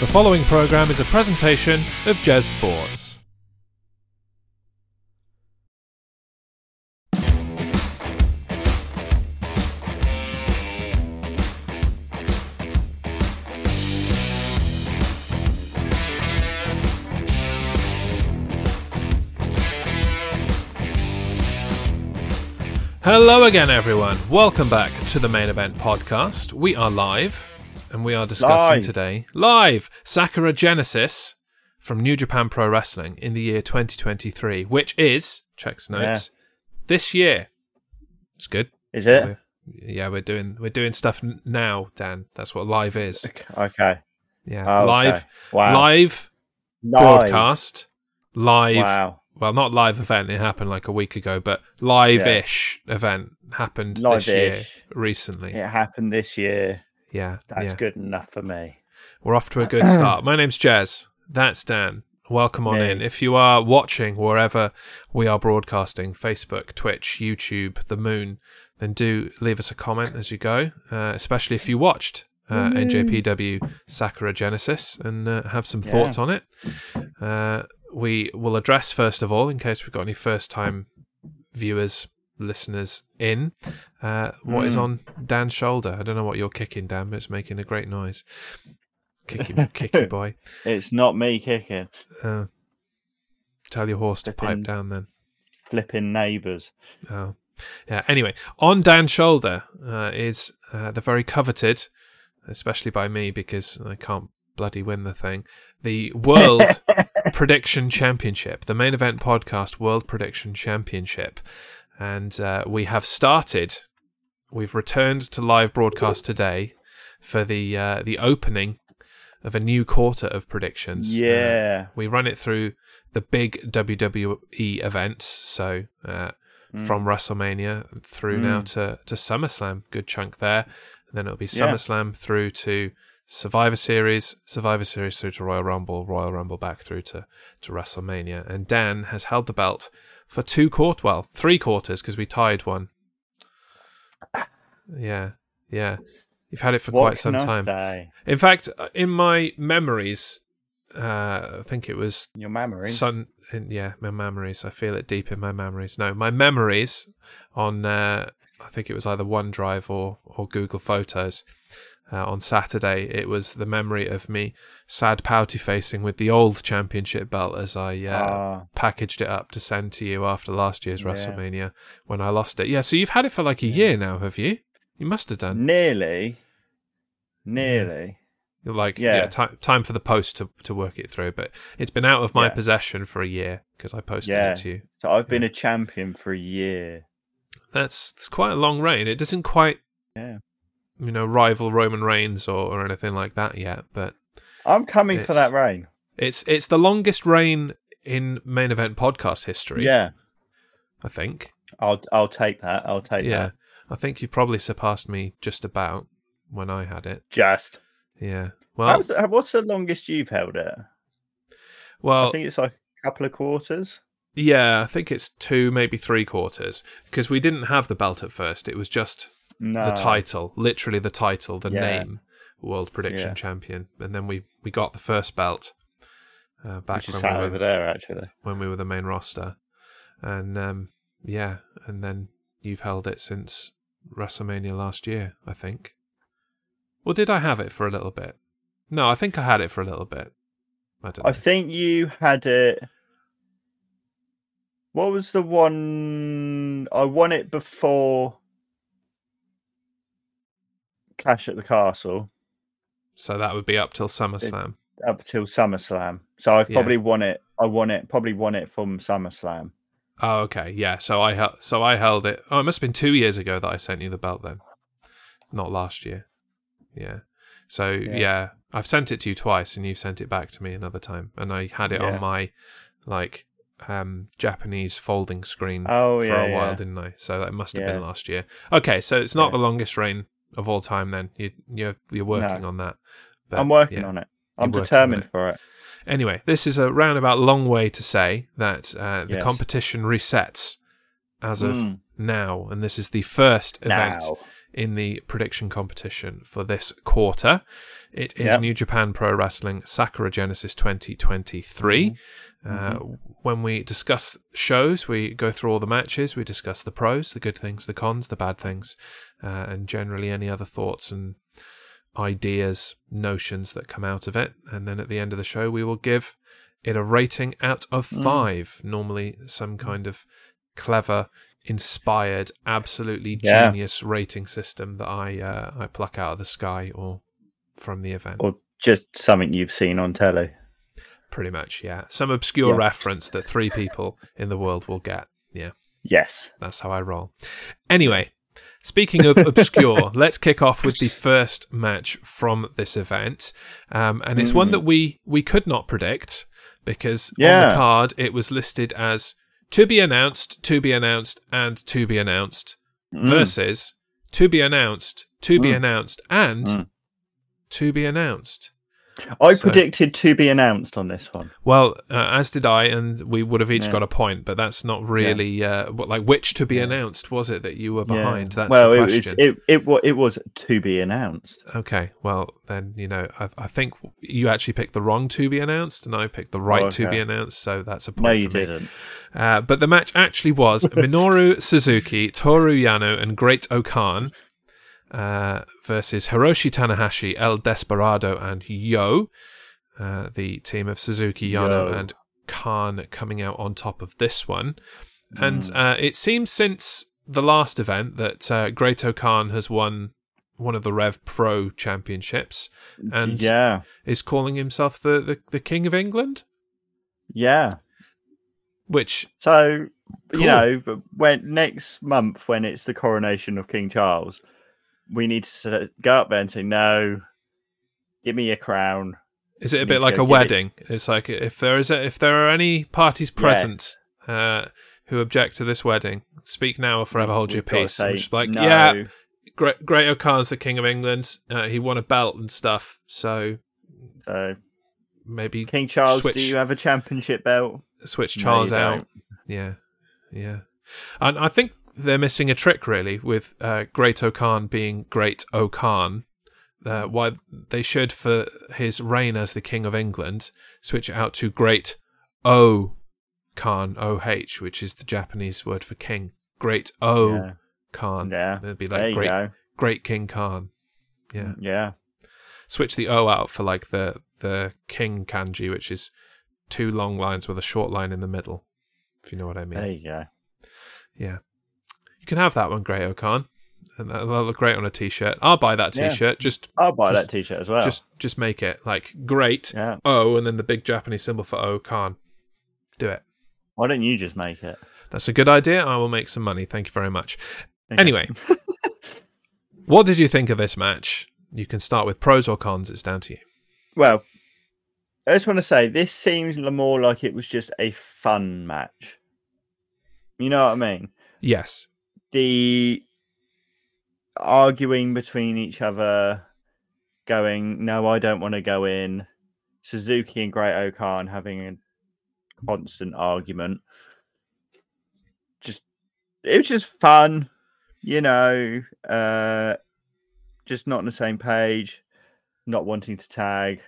The following program is a presentation of Jazz Sports. Hello again, everyone. Welcome back to the main event podcast. We are live and we are discussing Live. today live Sakura Genesis from New Japan Pro Wrestling in the year 2023, which is, checks notes, this year. It's good. Is it? We're- yeah, we're doing we're doing stuff now, Dan. That's what live is. Okay. Yeah, Oh, okay. live Wow. live Live. broadcast, live Wow. well, not live event. It happened like a week ago, but live-ish event happened this year recently. It happened this year. Yeah, That's yeah. good enough for me. We're off to a good start. My name's Jez. That's Dan. Welcome on Me. in. If you are watching wherever we are broadcasting Facebook, Twitch, YouTube, the moon then do leave us a comment as you go, uh, especially if you watched uh, NJPW Sakura Genesis and uh, have some Yeah. thoughts on it. Uh, we will address, first of all, in case we've got any first time viewers, listeners in, uh, what is Mm. on Dan's shoulder. I don't know what you're kicking, Dan, but it's making a great noise. Kicking, kicky boy. It's not me kicking. Uh, tell your horse to pipe down then. Flipping neighbours. Oh, yeah. Anyway, on Dan's shoulder uh, is uh, the very coveted, especially by me because I can't bloody win the thing. The World Prediction Championship, the main event podcast World Prediction Championship, and uh, we have started. We've returned to live broadcast today for the uh, the opening of a new quarter of predictions. Uh, Yeah. we run it through the big WWE events, so uh, Mm. from WrestleMania through now to, to SummerSlam, good chunk there. And then it'll be Yeah. SummerSlam through to Survivor Series, Survivor Series through to Royal Rumble, Royal Rumble back through to, to WrestleMania. And Dan has held the belt for two quarters, well, three quarters because we tied one. Yeah, yeah. You've had it for What quite some I time. In fact, in my memories, uh, I think it was Your memory. Sun, in, yeah, my memories. I feel it deep in my memories. No, my memories on, uh, I think it was either OneDrive or or Google Photos. Uh, on Saturday, it was the memory of me sad pouty facing with the old championship belt as I uh, Ah, packaged it up to send to you after last year's Yeah. WrestleMania when I lost it. Yeah, so you've had it for like a year now, have you? You must have done. nearly. Nearly. You're like, yeah, Yeah. ti- time for the post to, to work it through. But it's been out of my Yeah. possession for a year because I posted Yeah. it to you. So I've been a champion for a year. That's it's quite a long reign. It doesn't quite, Yeah. You know, rival Roman Reigns or, or anything like that yet. But I'm coming for that reign. it's it's the longest reign in main event podcast history. Yeah. I think. I'll I'll take that. I'll take that. Yeah, that. I think you've probably surpassed me just about when I had it. Just. Yeah. Well, How's, what's the longest you've held it? well, I think it's like a couple of quarters. yeah. I think it's two, maybe three quarters because we didn't have the belt at first. It was just No. the title, literally the title, the Yeah. name, World Prediction Yeah. Champion, and then we we got the first belt uh, back Which when we, over were, there, actually. when we were the main roster, and um, yeah, and then you've held it since WrestleMania last year, I think. Or did I have it for a little bit? No, I think I had it for a little bit. I don't know. I think you had it. What was the one? I won it before Clash at the Castle so that would be up till SummerSlam. up till SummerSlam. So I've Yeah. probably won it. I won it. Probably won it from SummerSlam. Oh, okay, yeah. So I held, so I held it. Oh, it must have been two years ago that I sent you the belt then, not last year. Yeah. So yeah. Yeah. I've sent it to you twice, and you've sent it back to me another time, and I had it Yeah. on my like um Japanese folding screen Oh, for yeah, a while, yeah. didn't I? So that must have Yeah. been last year. Okay, so it's not Yeah. the longest reign of all time. Then you you're you're working No. on that. But, I'm working yeah. on it. I'm determined it. for it. Anyway, this is a roundabout long way to say that uh, the Yes. competition resets as of Mm. now, and this is the first event Now. In the prediction competition for this quarter. It is Yep. New Japan Pro Wrestling Sakura Genesis 2023. Uh, when we discuss shows, we go through all the matches, we discuss the pros, the good things, the cons, the bad things, uh, and generally any other thoughts and ideas, notions that come out of it. And then at the end of the show, we will give it a rating out of five. Normally, some kind of clever, inspired, absolutely Yeah. genius rating system that I uh, I pluck out of the sky or from the event. Or just something you've seen on telly. Pretty much, yeah. Some obscure Yeah. reference that three people in the world will get. Yeah, Yes. that's how I roll. Anyway, speaking of obscure, let's kick off with the first match from this event, um, and it's one Mm. that we we could not predict because on the card it was listed as to be announced, to be announced, and to be announced Mm. versus to be announced, to be Mm. announced, and Mm. to be announced. I So- predicted to be announced on this one. Well, uh, as did I, and we would have each Yeah. got a point, but that's not really uh, what like which to be announced was it that you were behind? Yeah. That's well, the question. it it wa- it was to be announced. okay, well then you know I, I think you actually picked the wrong to be announced, and I picked the right to okay. be announced, so that's a point. No, you for me. didn't. Uh, but the match actually was Minoru Suzuki, Toru Yano, and Great O'Khan uh, versus Hiroshi Tanahashi, El Desperado, and YOH. Uh, the team of Suzuki, Yano, Yo. and Khan coming out on top of this one. And Mm. uh, it seems since the last event that uh, Great O'Khan has won one of the Rev Pro championships and yeah, is calling himself the, the, the King of England, yeah. Which So Cool. you know, but when next month when it's the coronation of King Charles, we need to go up there and say, "No, give me a crown." Is it a bit like a get it. wedding? It's like if there is a, if there are any parties present uh, who object to this wedding, speak now or forever hold your We've gotta peace. Say, just like, no. yeah, Great, Great O'Khan's the king of England. Uh, he won a belt and stuff, so So maybe King Charles, Switch. do you have a championship belt? switch Charles you out. don't. Yeah, yeah. And I think they're missing a trick really with uh, Great O'Khan being Great O'Khan. Uh, why they should for his reign as the King of England switch it out to Great O Khan O H, which is the Japanese word for king. Great O Yeah. Khan. Yeah. It'd be like Great go. Great King Khan. Yeah. Yeah. Switch the O out for like the the King kanji, which is two long lines with a short line in the middle. If you know what I mean. There you go. Yeah. You can have that one, Great O'Khan. And that'll look great on a t-shirt. I'll buy that t-shirt. Just I'll buy Just- that T-shirt as well. just just make it like great yeah. O and then the big Japanese symbol for O Khan. Do it. Why don't you just make it? That's a good idea. I will make some money. Thank you very much. Okay. Anyway, what did you think of this match? You can start with pros or cons. It's down to you. Well, I just want to say this seems more like it was just a fun match. You know what I mean? Yes. The arguing between each other, going, "No, I don't want to go in." Suzuki and Great O'Khan having a constant argument. Just it was just fun, you know. Uh, just not on the same page, not wanting to tag.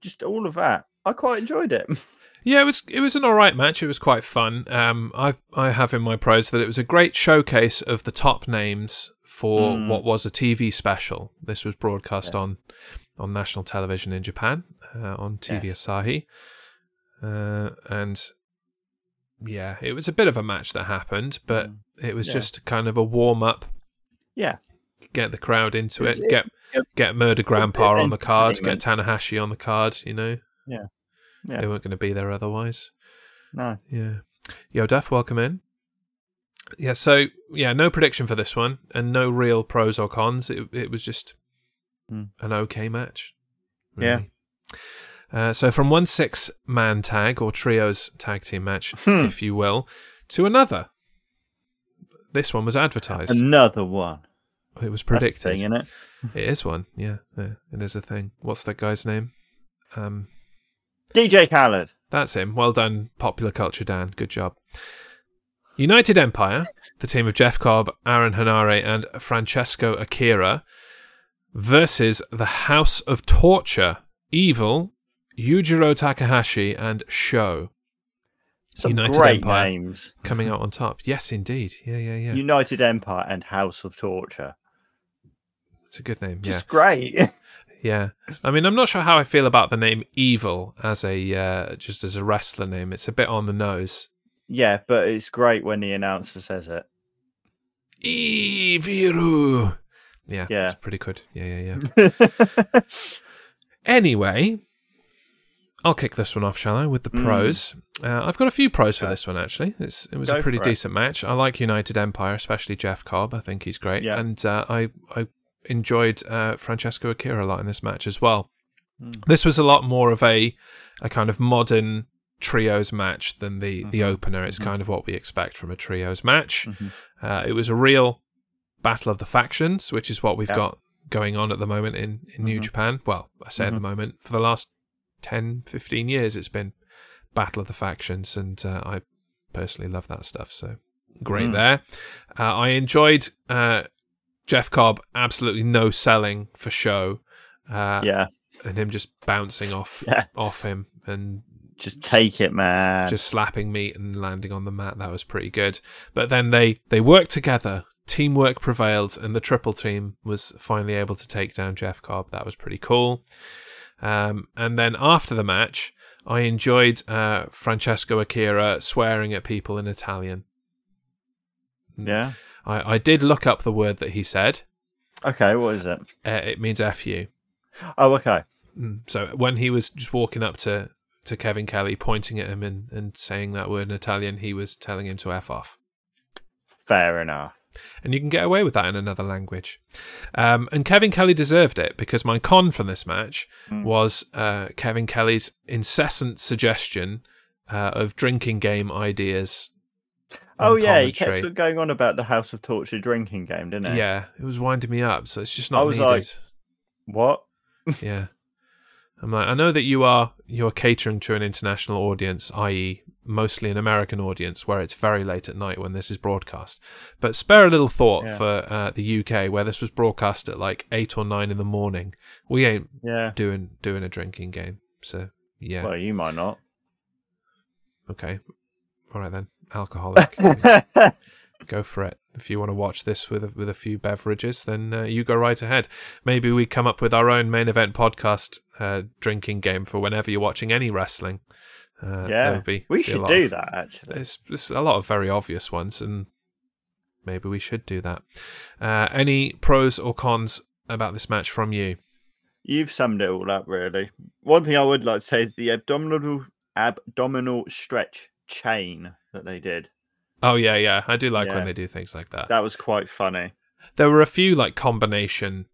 Just all of that. I quite enjoyed it. Yeah, it was it was an all right match. It was quite fun. Um, I I have in my pros that it was a great showcase of the top names for Mm. what was a TV special. This was broadcast on on national television in Japan uh, on TV. Asahi, uh, and yeah, it was a bit of a match that happened, but Mm. it was Yeah. just kind of a warm up. Yeah. Get the crowd into It's- it. Get it- get Murder Grandpa on the card. Get. Tanahashi on the card. You know, Yeah. Yeah. they weren't going to be there otherwise. No. Yeah. Yo, Def, welcome in. Yeah, so, yeah, no prediction for this one and no real pros or cons. It, it was just Hmm. an okay match. Yeah. Uh, so, from one six man tag or trios tag team match, Hmm. if you will, to another. This one was advertised. Another one. it was predicted. thing, isn't it? It is one. Yeah, yeah, it is a thing. What's that guy's name? Um, DJ Khaled. that's him. Well done, popular culture, Dan. Good job. United Empire, the team of Jeff Cobb, Aaron Henare, and Francesco Akira, versus the House of Torture, Evil, Yujiro Takahashi, and SHO. Some United great Empire. names. Coming out on top. Yes, indeed. Yeah, yeah, yeah. United Empire and House of Torture. It's a good name. Yeah. Just great. Yeah, I mean, I'm not sure how I feel about the name Evil as a uh, just as a wrestler name. It's a bit on the nose. yeah, but it's great when the announcer says it. Eviru. Yeah, Yeah. it's pretty good. Yeah, yeah, yeah. anyway, I'll kick this one off, shall I? With the Mm. pros. Uh, I've got a few pros for this one actually. It's, it was Go a pretty for it. decent match. I like United Empire, especially Jeff Cobb. I think he's great, Yeah. and uh, I I enjoyed uh, Francesco Akira a lot in this match as well. Mm. This was a lot more of a a kind of modern trios match than the the Mhm. opener. It's Mhm. kind of what we expect from a trios match. Mhm. Uh, it was a real battle of the factions, which is what we've Yeah. got going on at the moment in, in New Mhm. Japan. Well, I say at the moment, for the last 10, 15 years, it's been battle of the factions, and uh, I personally love that stuff. So great Mm. there. Uh, I enjoyed uh, Jeff Cobb, absolutely no selling for SHO. Uh, yeah, and him just bouncing off Yeah. off him and just take it, man. just slapping meat and landing on the mat. That was pretty good. But then they they worked together. Teamwork prevailed, and the triple team was finally able to take down Jeff Cobb. That was pretty cool. Um, and then after the match, I enjoyed uh, Francesco Akira swearing at people in Italian. yeah. I, I did look up the word that he said. Okay, what is it? Uh, it means "f you." Oh, okay. Mm. So when he was just walking up to, to Kevin Kelly, pointing at him and, and saying that word in Italian, he was telling him to F off. Fair enough. And you can get away with that in another language. Um, and Kevin Kelly deserved it because my con from this match Mm. was uh, Kevin Kelly's incessant suggestion uh, of drinking game ideas. Oh yeah, he kept going on about the House of Torture drinking game, didn't he? Yeah, it was winding me up. So it's just not I was needed. like- What? yeah. I'm like, I know that you are you're catering to an international audience, i.e., mostly an American audience, where it's very late at night when this is broadcast. But spare a little thought Yeah. for uh, the UK, where this was broadcast at like eight or nine in the morning. We ain't Yeah. doing doing a drinking game, so yeah, Well, you might not. okay, all right then, alcoholic, go for it. If you want to watch this with a, with a few beverages, then uh, you go right ahead. Maybe we come up with our own main event podcast uh, drinking game for whenever you're watching any wrestling. Uh, yeah, be, we be should do of- that actually. There's, there's a lot of very obvious ones, and maybe we should do that. Uh, any pros or cons about this match from you? You've summed it all up, really. One thing I would like to say is the abdominal abdominal stretch chain that they did. Oh yeah, yeah, I do like when they do things like that. That was quite funny. There were a few like combination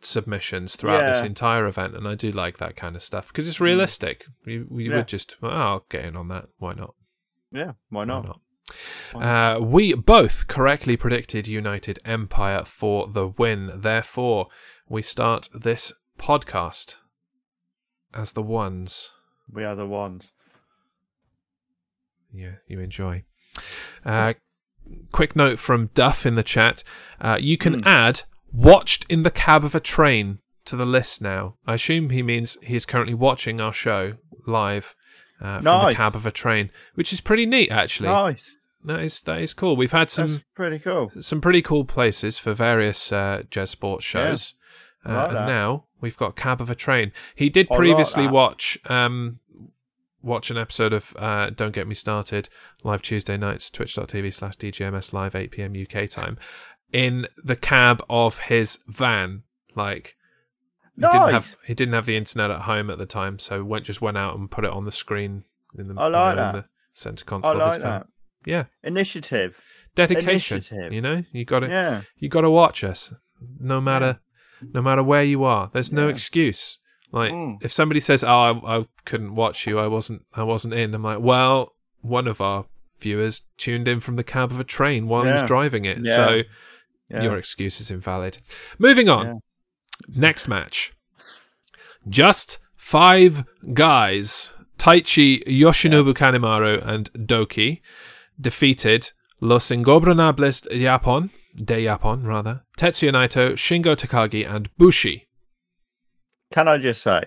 submissions throughout this entire event, and I do like that kind of stuff because it's realistic. We, we Yeah. would just, oh, I'll get in on that. Why not? Yeah, why Why not? not? Uh, we both correctly predicted United Empire for the win. Therefore, we start this podcast as the ones. We are the ones. Yeah, you enjoy. Uh, quick note from Duff in the chat. Uh, you can Hmm. add watched in the cab of a train to the list now. I assume he means he is currently watching our show live uh, from the cab of a train, which is pretty neat actually. Nice. That is that is cool. We've had some That's pretty cool. some pretty cool places for various uh, jazz sports shows. I Uh, like and now we've got cab of a train. He did I like previously that. watch um, watch an episode of uh, Don't Get Me Started live Tuesday nights, twitch.tv slash DGMS live 8 p.m. UK time, in the cab of his van. Like he didn't have he didn't have the internet at home at the time, so went just went out and put it on the screen in the, I you like know, in the center console of his van. that. Yeah, Initiative. dedication. Initiative. You know, you got to Yeah. you got to watch us no matter no matter where you are there's no excuse like Mm. if somebody says oh I, I couldn't watch you i wasn't i wasn't in i'm like well one of our viewers tuned in from the cab of a train while he was driving it Yeah. so Yeah. your excuse is invalid moving on Yeah. next match just five guys taichi yoshinobu kanemaru and DOUKI defeated Los Ingobernables de Japón, de Japón rather, Tetsuya Naito, Shingo Takagi, and Bushi. Can I just say,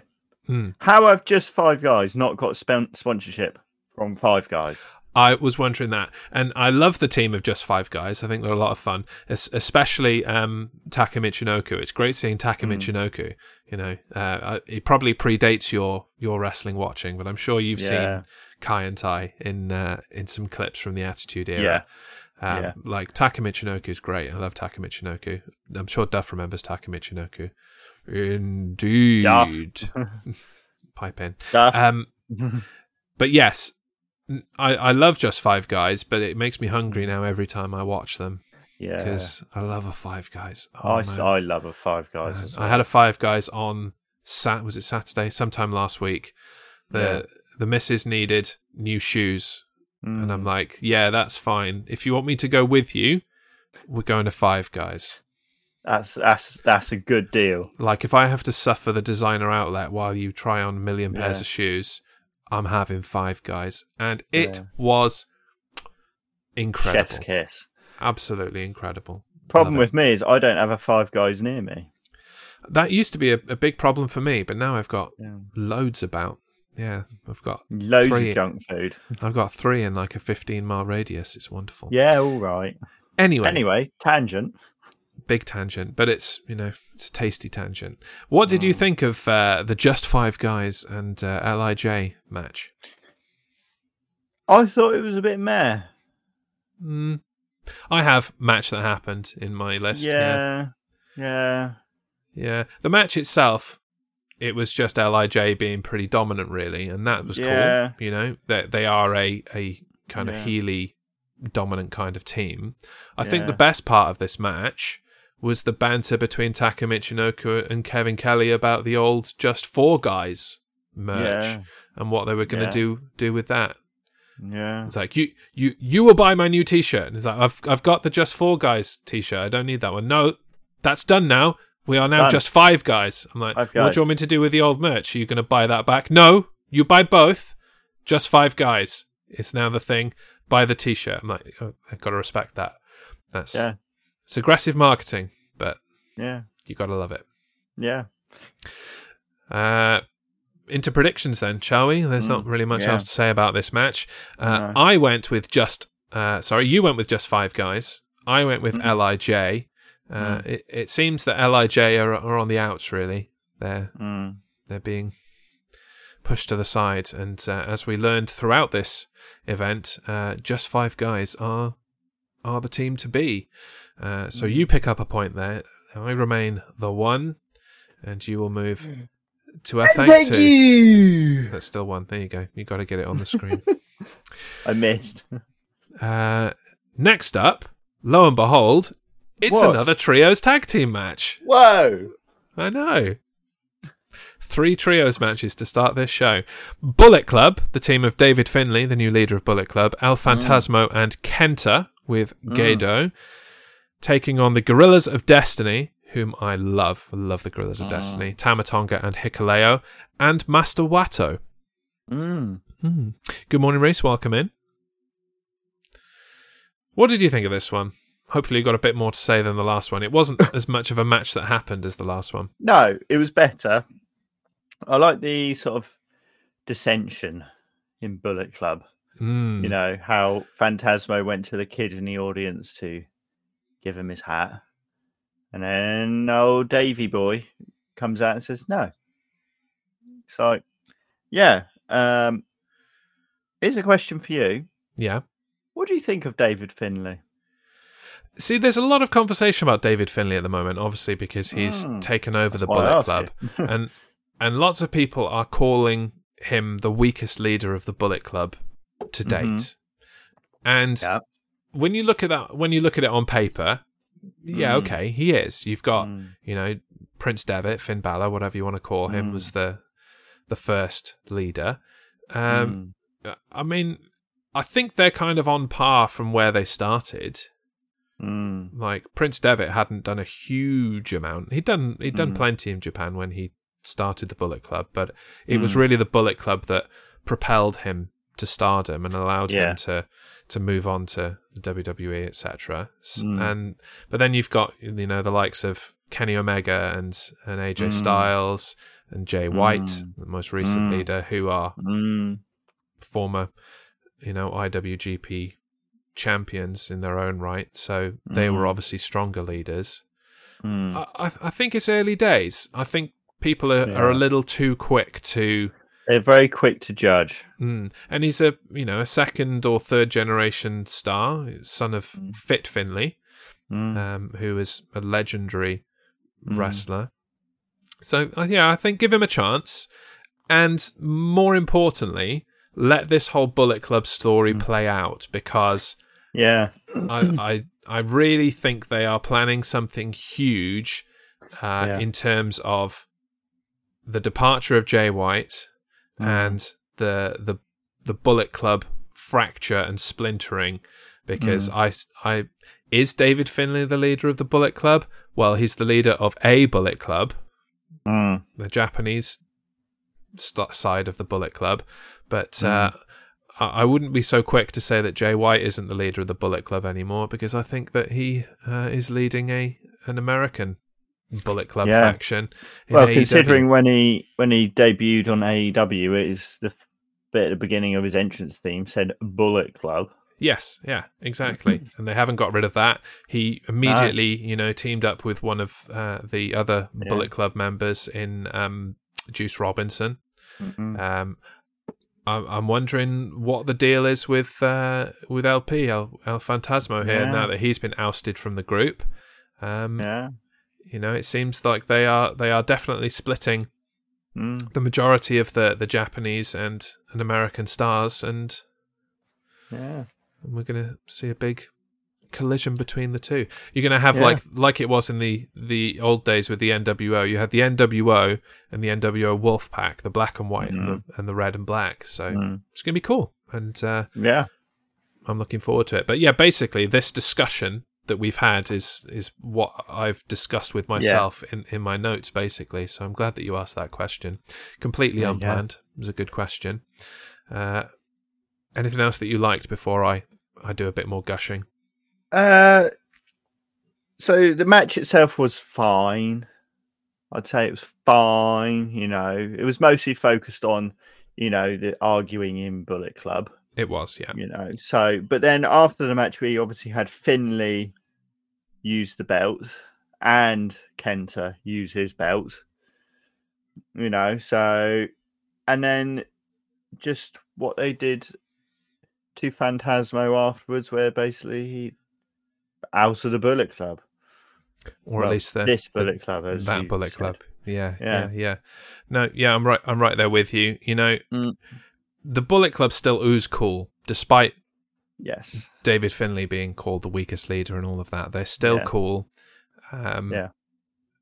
Hmm. how have just five guys not got spon- sponsorship from five guys? I was wondering that, and I love the team of just five guys. I think they're a lot of fun, es- especially um, Taka Michinoku. It's great seeing Taka Mm. Michinoku. You know, uh, uh, he probably predates your your wrestling watching, but I'm sure you've Yeah. seen Kaientai in uh, in some clips from the Attitude Era. Yeah. Um, Yeah. Like Taka Michinoku is great. I love Taka Michinoku. I'm sure Duff remembers Taka Michinoku. Indeed. Pipe in. Um, but yes, I, I love Just Five Guys, but it makes me hungry now every time I watch them yeah. because I love a Five Guys. Oh, I, man. I love a five guys. Uh, as I had a Five Guys on Sat. Was it Saturday? Sometime last week. The Yeah. the missus needed new shoes, and I'm Mm. like, yeah, that's fine. If you want me to go with you, we're going to Five Guys. That's that's that's a good deal. Like if I have to suffer the designer outlet while you try on a million pairs Yeah. of shoes, I'm having Five Guys, and it Yeah. was incredible. Chef's kiss. Absolutely incredible. Problem with me is I don't have a five guys near me. That used to be a, a big problem for me, but now I've got Yeah. loads about. Yeah, I've got Loads Three. of junk food. I've got three in like a 15 mile radius. It's wonderful. Yeah, all right. Anyway, Anyway, tangent. Big tangent, but it's you know it's a tasty tangent. What did you Mm. think of uh, the Just Five Guys and uh, Lij match? I thought it was a bit meh. Mm. I have match that happened in my list. yeah. Yeah. Yeah. Yeah, the match itself, it was just Lij being pretty dominant, really, and that was Yeah. cool. You know, they they are a a kind Yeah. of Healy dominant kind of team. I think the best part of this match was the banter between Taka Michinoku and Kevin Kelly about the old Just Four Guys merch Yeah. and what they were going to Yeah. do do with that. Yeah. It's like you you you will buy my new T-shirt. And it's like I've I've got the Just Four Guys T-shirt. I don't need that one. No, that's done now. We are now Done. just five guys. I'm like, Five what do you want me to do with the old merch? Are you going to buy that back? No, you buy both. Just five guys. It's now the thing. Buy the T-shirt. I'm like, oh, I've got to respect that. That's Yeah. It's aggressive marketing, but Yeah. you got to love it. Yeah. Uh, into predictions then, shall we? There's Mm, not really much yeah. else to say about this match. Uh, No. I went with just, uh, sorry, you went with just five guys. I went with Mm. Lij. Uh, Mm. it, it seems that Lij are, are on the outs. Really, they're Mm. they're being pushed to the side, and uh, as we learned throughout this event, uh, just five guys are are the team to be. Uh, so Mm. you pick up a point there. I remain the one, and you will move to a thank two. you. That's still one. There you go. You got to get it on the screen. I missed. uh, next up, lo and behold, it's What? another trios tag team match. Whoa. I know. Three trios matches to start this show. Bullet Club, the team of David Finlay, the new leader of Bullet Club, El Phantasmo, and Kenta with Gedo, taking on the Gorillas of Destiny, whom I love. Love the Gorillas of Destiny. Tama Tonga and Hikuleo, and Master Wato. Mm. Hmm. Good morning, Reese. Welcome in. What did you think of this one? Hopefully, you got a bit more to say than the last one. It wasn't as much of a match that happened as the last one. No, it was better. I like the sort of dissension in Bullet Club. Mm. You know, how Phantasmo went to the kid in the audience to give him his hat. And then old Davy boy comes out and says, no. It's like, yeah. Um, here's a question for you. Yeah. What do you think of David Finlay? See, there's a lot of conversation about David Finlay at the moment, obviously because he's Mm. taken over the Bullet Club, and and lots of people are calling him the weakest leader of the Bullet Club to date. Mhm. And Yeah. When you look at that, when you look at it on paper, yeah, Mm. okay, he is. You've got Mm. you know Prince Devitt, Finn Balor, whatever you want to call him, Mm. was the the first leader. Um, Mm. I mean, I think they're kind of on par from where they started. Mm. like Prince Devitt hadn't done a huge amount. He'd done he'd done Mm. plenty in Japan when he started the Bullet Club, but it was really the Bullet Club that propelled him to stardom and allowed Yeah. him to to move on to the WWE, etc. Mm. And but then you've got you know the likes of Kenny Omega and and AJ Mm. Styles and Jay White, Mm. the most recent Mm. leader, who are Mm. former, you know, IWGP champions in their own right. So they were obviously stronger leaders. I, I I think it's early days. I think people are, are a little too quick to. They're very quick to judge. Mm. And he's a you know a second or third generation star, son of Mm. Fit Finlay, Mm. um, who is a legendary Mm. wrestler. So uh, yeah, I think give him a chance, and more importantly, let this whole Bullet Club story Mm. play out because Yeah. I, I I really think they are planning something huge uh, Yeah. in terms of the departure of Jay White Mm. and the the the Bullet Club fracture and splintering because Mm. I I is David Finlay the leader of the Bullet Club? Well, he's the leader of a Bullet Club, Mm. the Japanese st- side of the Bullet Club, but uh, I I wouldn't be so quick to say that Jay White isn't the leader of the Bullet Club anymore because I think that he uh, is leading a an American Bullet Club Yeah. faction. Well, AEW. considering when he when he debuted on AEW, it is the bit at the beginning of his entrance theme said Bullet Club. Yes, yeah, exactly. and they haven't got rid of that. He immediately, you know, teamed up with one of uh, the other Yeah. Bullet Club members in um, Juice Robinson. Mm-mm. Um, I'm, I'm wondering what the deal is with uh, with LP El, El Phantasmo here Yeah. now that he's been ousted from the group. Um, Yeah. You know, it seems like they are they are definitely splitting Mm. the majority of the, the Japanese and, and American stars, and Yeah. and we're going to see a big collision between the two. You're going to have Yeah. like like it was in the the old days with the NWO. You had the NWO and the NWO Wolf Pack, the black and white and, the, and the red and black. So Mm. it's going to be cool, and uh, Yeah. I'm looking forward to it. But yeah, basically, this discussion that we've had is is what I've discussed with myself in, in my notes, basically. So I'm glad that you asked that question. Completely Yeah, yeah. unplanned. It was a good question. Uh, anything else that you liked before I I do a bit more gushing? Uh, so the match itself was fine. I'd say it was fine. You know, it was mostly focused on, you know, the arguing in Bullet Club. It was, yeah. You know, so but then after the match, we obviously had Finlay use the belt and Kenta use his belt. You know, so and then just what they did to Phantasmo afterwards, where basically he out of the Bullet Club. Or Well, at least the, this the- Bullet Club, as that Bullet said. Club. Yeah, yeah, Yeah. yeah, No, yeah, I'm right. I'm right there with you. You know, Mm. The Bullet Club still ooze cool, despite Yes. David Finlay being called the weakest leader and all of that. They're still Yeah. cool. Um, Yeah.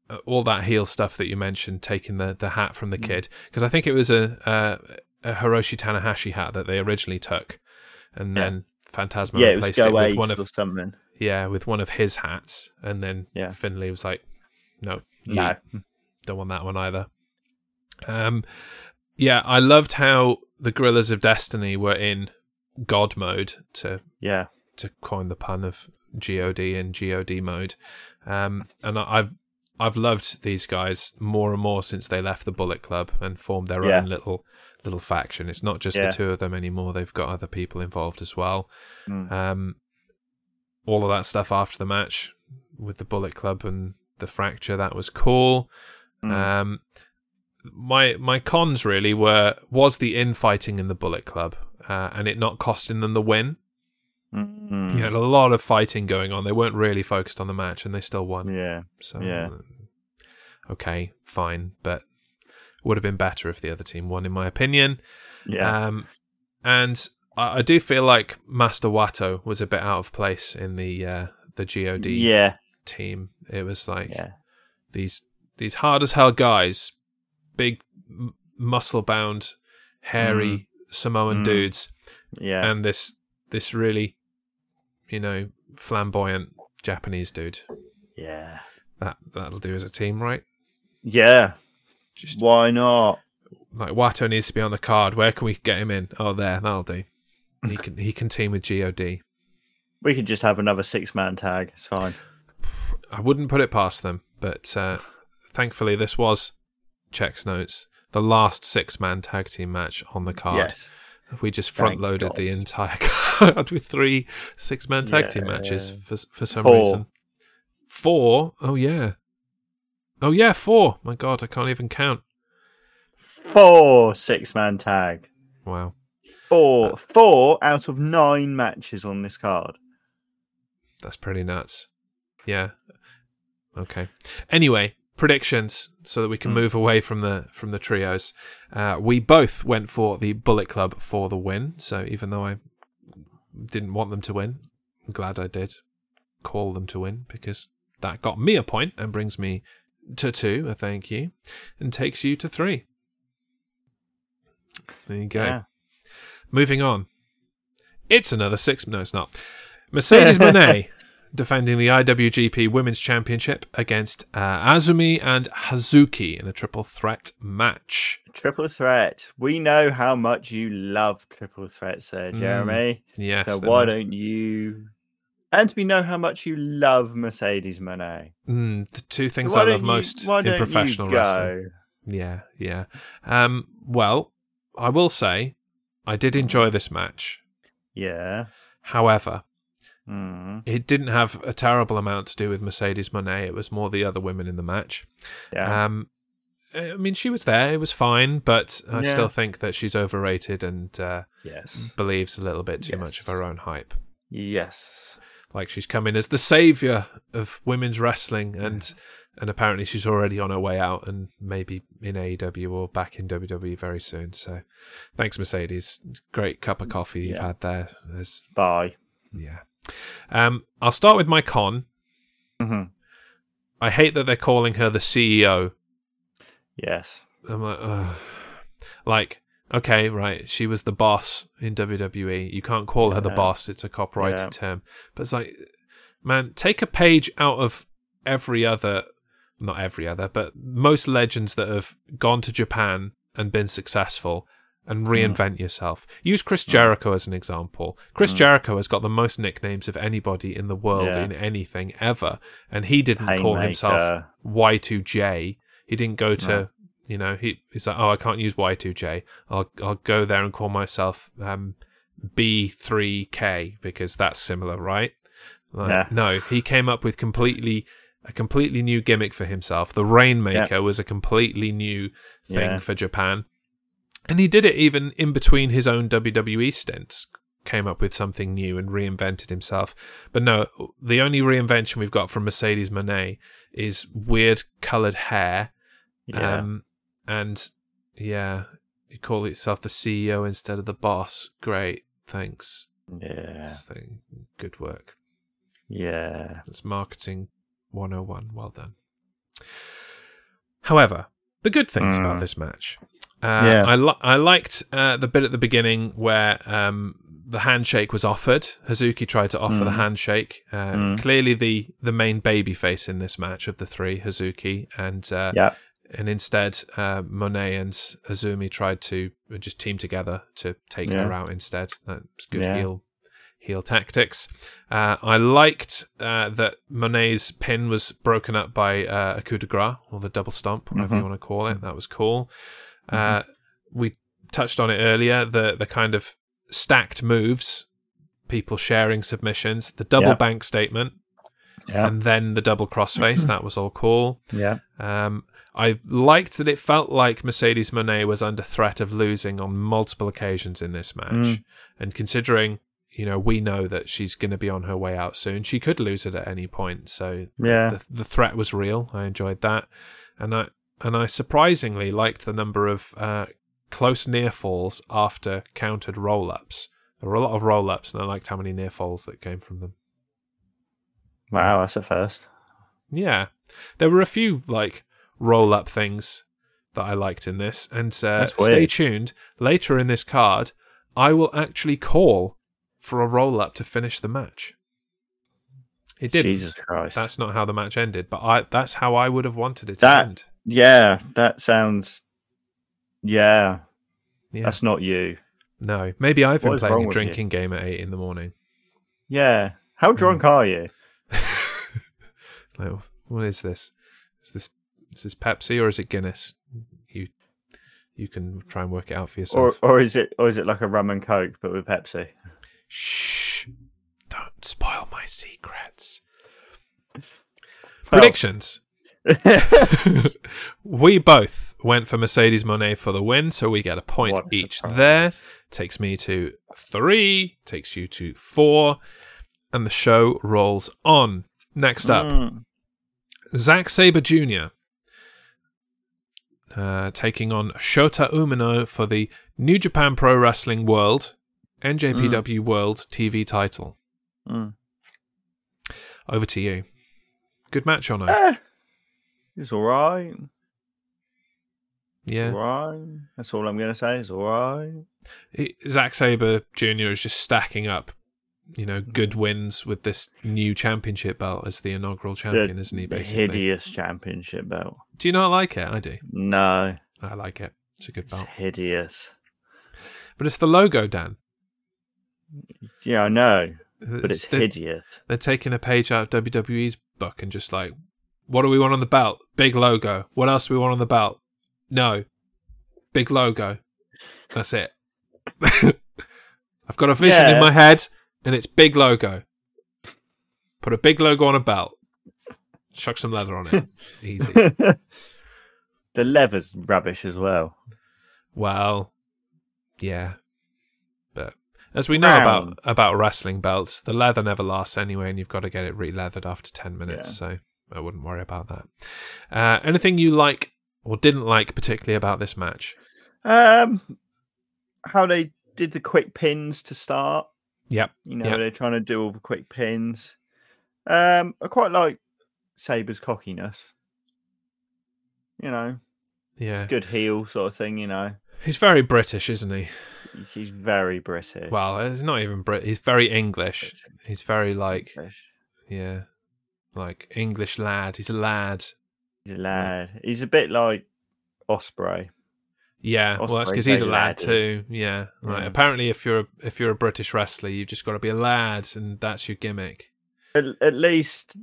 uh, All that heel stuff that you mentioned, taking the, the hat from the Mm. kid, because I think it was a, a a Hiroshi Tanahashi hat that they originally took, and Yeah. then Phantasmo Yeah, replaced it Go with one of something. yeah with one of his hats, and then Yeah. Finlay was like, "No, No. don't want that one either." Um, yeah, I loved how the Gorillas of Destiny were in God mode to Yeah. to coin the pun of God and God mode. Um, and I've I've loved these guys more and more since they left the Bullet Club and formed their Yeah. own little little faction. It's not just Yeah. the two of them anymore; they've got other people involved as well. Mm. Um, all of that stuff after the match with the Bullet Club and the fracture that was cool. Mm. Um, my my cons really were was the infighting in the Bullet Club uh, and it not costing them the win. Mm. You had a lot of fighting going on. They weren't really focused on the match, and they still won. Yeah. So, Yeah. uh, okay, fine, but would have been better if the other team won, in my opinion. Yeah. Um, and I, I do feel like Master Wato was a bit out of place in the uh, the God yeah. team. It was like Yeah. these these hard as hell guys, big muscle bound, hairy Samoan Mm. dudes, Yeah. and this this really, you know, flamboyant Japanese dude. yeah. That that'll do as a team, right? Yeah. Just Why not? like Wato needs to be on the card. Where can we get him in? Oh, there, that'll do. he can he can team with God. We could just have another six man tag. It's fine. I wouldn't put it past them, but uh, thankfully this was checks notes the last six man tag team match on the card. Yes. We just front loaded the entire card with three six man tag team matches Yeah. for for some Four. reason. Four? Oh yeah. Oh yeah, four. My God, I can't even count. Four six man tag. Wow. Four uh, four out of nine matches on this card. That's pretty nuts. Yeah. Okay. Anyway, predictions so that we can Mm. move away from the from the trios. Uh, we both went for the Bullet Club for the win. So even though I didn't want them to win, I'm glad I did call them to win because that got me a point and brings me to two. A thank you, and takes you to three. There you go. Yeah. Moving on. It's another six. No, it's not. Mercedes Moné defending the IWGP Women's Championship against uh, Azumi and Hazuki in a triple threat match. Triple threat. We know how much you love triple threats there, Mm, Jeremy. Yes. so why don't you and we know how much you love Mercedes Moné. mm, the two things I love you- most in professional wrestling? Yeah, yeah. Um, well, I will say I did enjoy this match. Yeah. However, Mm. it didn't have a terrible amount to do with Mercedes Moné. It was more the other women in the match. Yeah. Um, I mean, she was there. It was fine, but I Yeah. still think that she's overrated and uh, yes. believes a little bit too Yes. much of her own hype. Yes. Like she's coming as the savior of women's wrestling, and and apparently she's already on her way out, and maybe in AEW or back in WWE very soon. So, thanks, Mercedes. Great cup of coffee you've had there. There's, Bye. yeah. Um, I'll start with my con. hmm I hate that they're calling her the CEO. Yes. I'm like, ugh. like, okay, right, she was the boss in WWE. You can't call her the boss; it's a copyrighted Yeah. term. But it's like, man, take a page out of every other, not every other, but most legends that have gone to Japan and been successful. And reinvent yourself. Use Chris Jericho as an example. Chris Mm. Jericho has got the most nicknames of anybody in the world Yeah. in anything ever, and he didn't call himself Y2J. He didn't go to, you know, he, he's like, oh, I can't use Y2J. I'll I'll go there and call myself um, B3K because that's similar, right? Like, Yeah. No, he came up with completely a completely new gimmick for himself. The Painmaker was a completely new thing Yeah. for Japan, and he did it even in between his own WWE stints. Came up with something new and reinvented himself. But no, the only reinvention we've got from Mercedes Moné is weird coloured hair. Yeah. Um, and yeah, you call yourself the CEO instead of the boss. Great, thanks. yeah. Good work. Yeah. It's marketing 101. Well done. However, the good things Mm. about this match. Uh, Yeah. I, li- I liked uh, the bit at the beginning where um, the handshake was offered. Hazuki tried to offer the Mm. handshake. Uh, Mm. Clearly, the the main baby face in this match of the three, Hazuki, and uh, Yeah. and instead uh, Moné and Azumi tried to just team together to take her out instead. That's good Yeah. heel heel tactics. Uh, I liked uh, that Moné's pin was broken up by uh, a coup de grace or the double stomp, whatever you Mhm. want to call it. That was cool. Uh, we touched on it earlier. The the kind of stacked moves, people sharing submissions, the double Yeah. bank statement, Yeah. and then the double crossface. that was all cool. Yeah. Um, I liked that it felt like Mercedes Moné was under threat of losing on multiple occasions in this match. Mm. And considering, you know, we know that she's going to be on her way out soon, she could lose it at any point. So Yeah. the, the threat was real. I enjoyed that. And I, and I surprisingly liked the number of uh, close near falls after countered roll ups. There were a lot of roll ups, and I liked how many near falls that came from them. Wow, that's a first. Yeah, there were a few like roll up things that I liked in this, and uh, stay tuned. Later in this card, I will actually call for a roll up to finish the match. It didn't. Jesus Christ. That's not how the match ended, but I that's how I would have wanted it That- to end. Yeah, that sounds. Yeah, Yeah. that's not you. No, maybe I've been playing a with you? drinking game at eight in the morning. Yeah. How hmm. drunk are you? Like, what is this? Is this is this Pepsi or is it Guinness? You you can try and work it out for Or yourself. or is it or is it like a rum and coke but with Pepsi? Shh! Don't spoil my secrets. Well- Predictions. we both went for Mercedes Moné for the win, so we get a point What each there. Takes me to three, takes you to four, and the show rolls on. Next up, Mm. Zack Sabre Jr. Uh, taking on Shota Umino for the New Japan Pro Wrestling World NJPW World TV title. Mm. Over to you. Good match or no? Eh, it's all right. yeah. All right. That's all I'm gonna say. It's all right. Zack Sabre Jr. is just stacking up, you know, good wins with this new championship belt as the inaugural champion, the, isn't he? Basically, hideous championship belt. do you not like it? I do. No, I like it. It's a good belt. it's hideous. but it's the logo, Dan. Yeah, I know, but it's the- hideous. they're taking a page out of WWE's book and just like, what do we want on the belt? Big logo. What else do we want on the belt? No, big logo. That's it. I've got a vision in my head, and it's big logo. Put a big logo on a belt. Chuck some leather on it. Easy. the leather's rubbish as well. Well, yeah, but as we know Round. about about wrestling belts, the leather never lasts anyway, and you've got to get it re-leathered after ten minutes. Yeah. So I wouldn't worry about that. Uh, anything you like or didn't like particularly about this match? Um, how they did the quick pins to start. Yep. You know, Yep. they're trying to do all the quick pins. Um, I quite like Sabre's cockiness. You know, Yeah, good heel sort of thing. You know, he's very British, isn't he? He's very British. Well, he's not even Brit. He's very English. He's very like British. yeah, like English lad. He's a lad. He's a lad. He's a bit like Ospreay. Yeah, well, that's because he's a very lad too. Yeah, right. Yeah. Apparently, if you're a, if you're a British wrestler, you've just got to be a lad, and that's your gimmick. At, at least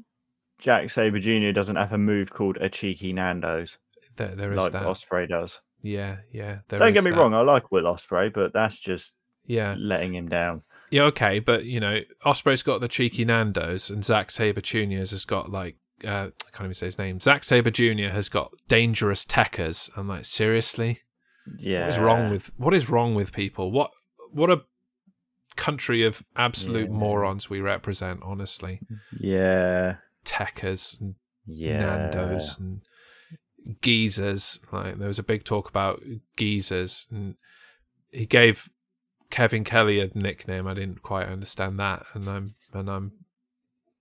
Jack Sabre Jr. doesn't have a move called a cheeky Nando's There, there is like that. Ospreay does. Yeah, yeah. there Don't get me that. wrong, I like Will Ospreay, but that's just Yeah, letting him down. Yeah. Okay, but you know, Ospreay's got the cheeky Nando's, and Zack Sabre Jr. has got like uh, I can't even say his name. Zack Sabre Jr. has got dangerous techers. I'm like, seriously, Yeah. what is wrong with what is wrong with people? What what a country of absolute Yeah. morons we represent. Honestly, Yeah. techers and Yeah. Nando's and geezers. Like there was a big talk about geezers, and he gave Kevin Kelly a nickname. I didn't quite understand that, and I'm and I'm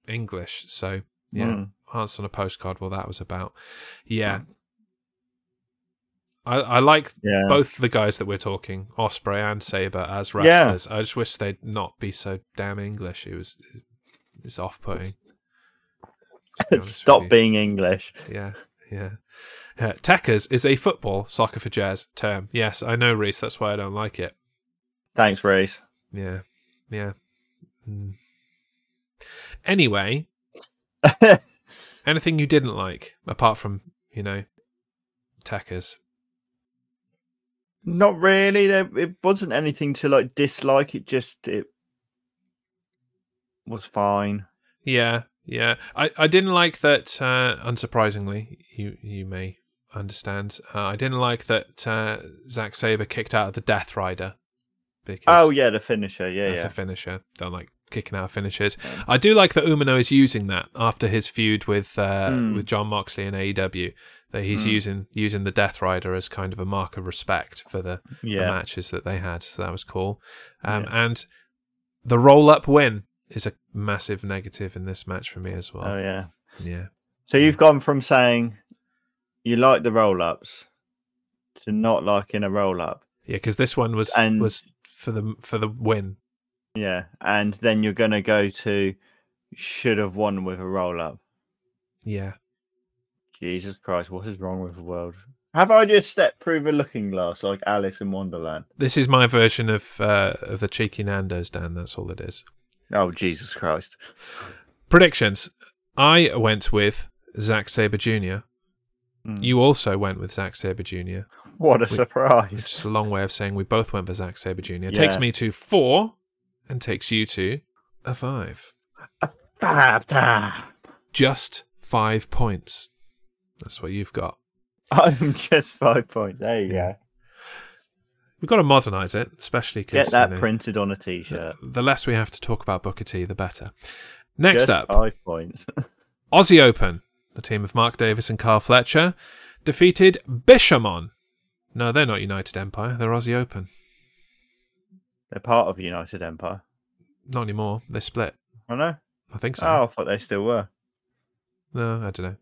English, so yeah. Mm. Answer on a postcard. Well, that was about yeah. I, I like Yeah. both the guys that we're talking, Ospreay and Sabre, as Yeah. wrestlers. I just wish they'd not be so damn English. It was it's off putting. Stop being English. Yeah, yeah. Uh, Techers is a football soccer for jazz term. Yes, I know, Reese. That's why I don't like it. Thanks, Reese. Yeah, yeah. Mm. Anyway, anything you didn't like apart from you know, tackers? Not really. There, it wasn't anything to like dislike. It just it was fine. Yeah, yeah. I, I didn't like that. Uh, unsurprisingly, you you may understand. Uh, I didn't like that uh, Zack Sabre kicked out of the Death Rider. Because Oh yeah, the finisher. Yeah, That's yeah. a finisher. Don't like kicking out finishers. Yeah. I do like that Umino is using that after his feud with uh, Mm. with Jon Moxley in AEW. That he's Mm. using using the Death Rider as kind of a mark of respect for the, the matches that they had. So that was cool. Um, Yeah. And the roll up win is a massive negative in this match for me as well. Oh yeah. Yeah. So you've gone from saying you like the roll ups to not liking a roll up. Yeah, because this one was And- was for the for the win. Yeah. And then you're gonna go to should have won with a roll up. Yeah. Jesus Christ, what is wrong with the world? Have I just stepped through the looking glass like Alice in Wonderland? This is my version of uh, of the cheeky Nando's, Dan. That's all it is. Oh Jesus Christ! Predictions. I went with Zack Sabre Jr. Mm. You also went with Zack Sabre Jr. What a We- surprise! Is a long way of saying we both went for Zack Sabre Jr. Takes Yeah. me to four, and takes you to a five. Bab, bab. Just five points. That's what you've got. I'm just five points. There you Yeah. go. We've got to modernise it, especially because Get that printed on a t-shirt. the less we have to talk about Booker T, the better. Next Just up, five points. Aussie Open. The team of Mark Davis and Carl Fletcher defeated Bishamon. No, they're not United Empire. They're Aussie Open. They're part of United Empire. Not anymore. They split. Oh, I know. I think so. Oh, I thought they still were. No, I don't know.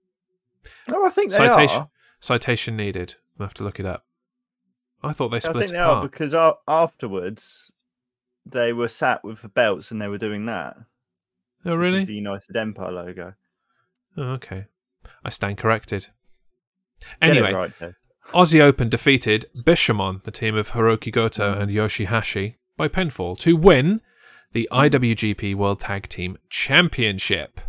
No, I think they Citation. are. Citation needed. We'll have to look it up. I thought they split. I think they are because afterwards they were sat with the belts and they were doing that. oh, really? the United Empire logo. Oh, okay. I stand corrected. Anyway, right. Aussie Open defeated Bishamon, the team of Hiroki Goto and Yoshihashi, by pinfall to win the. IWGP World Tag Team Championship.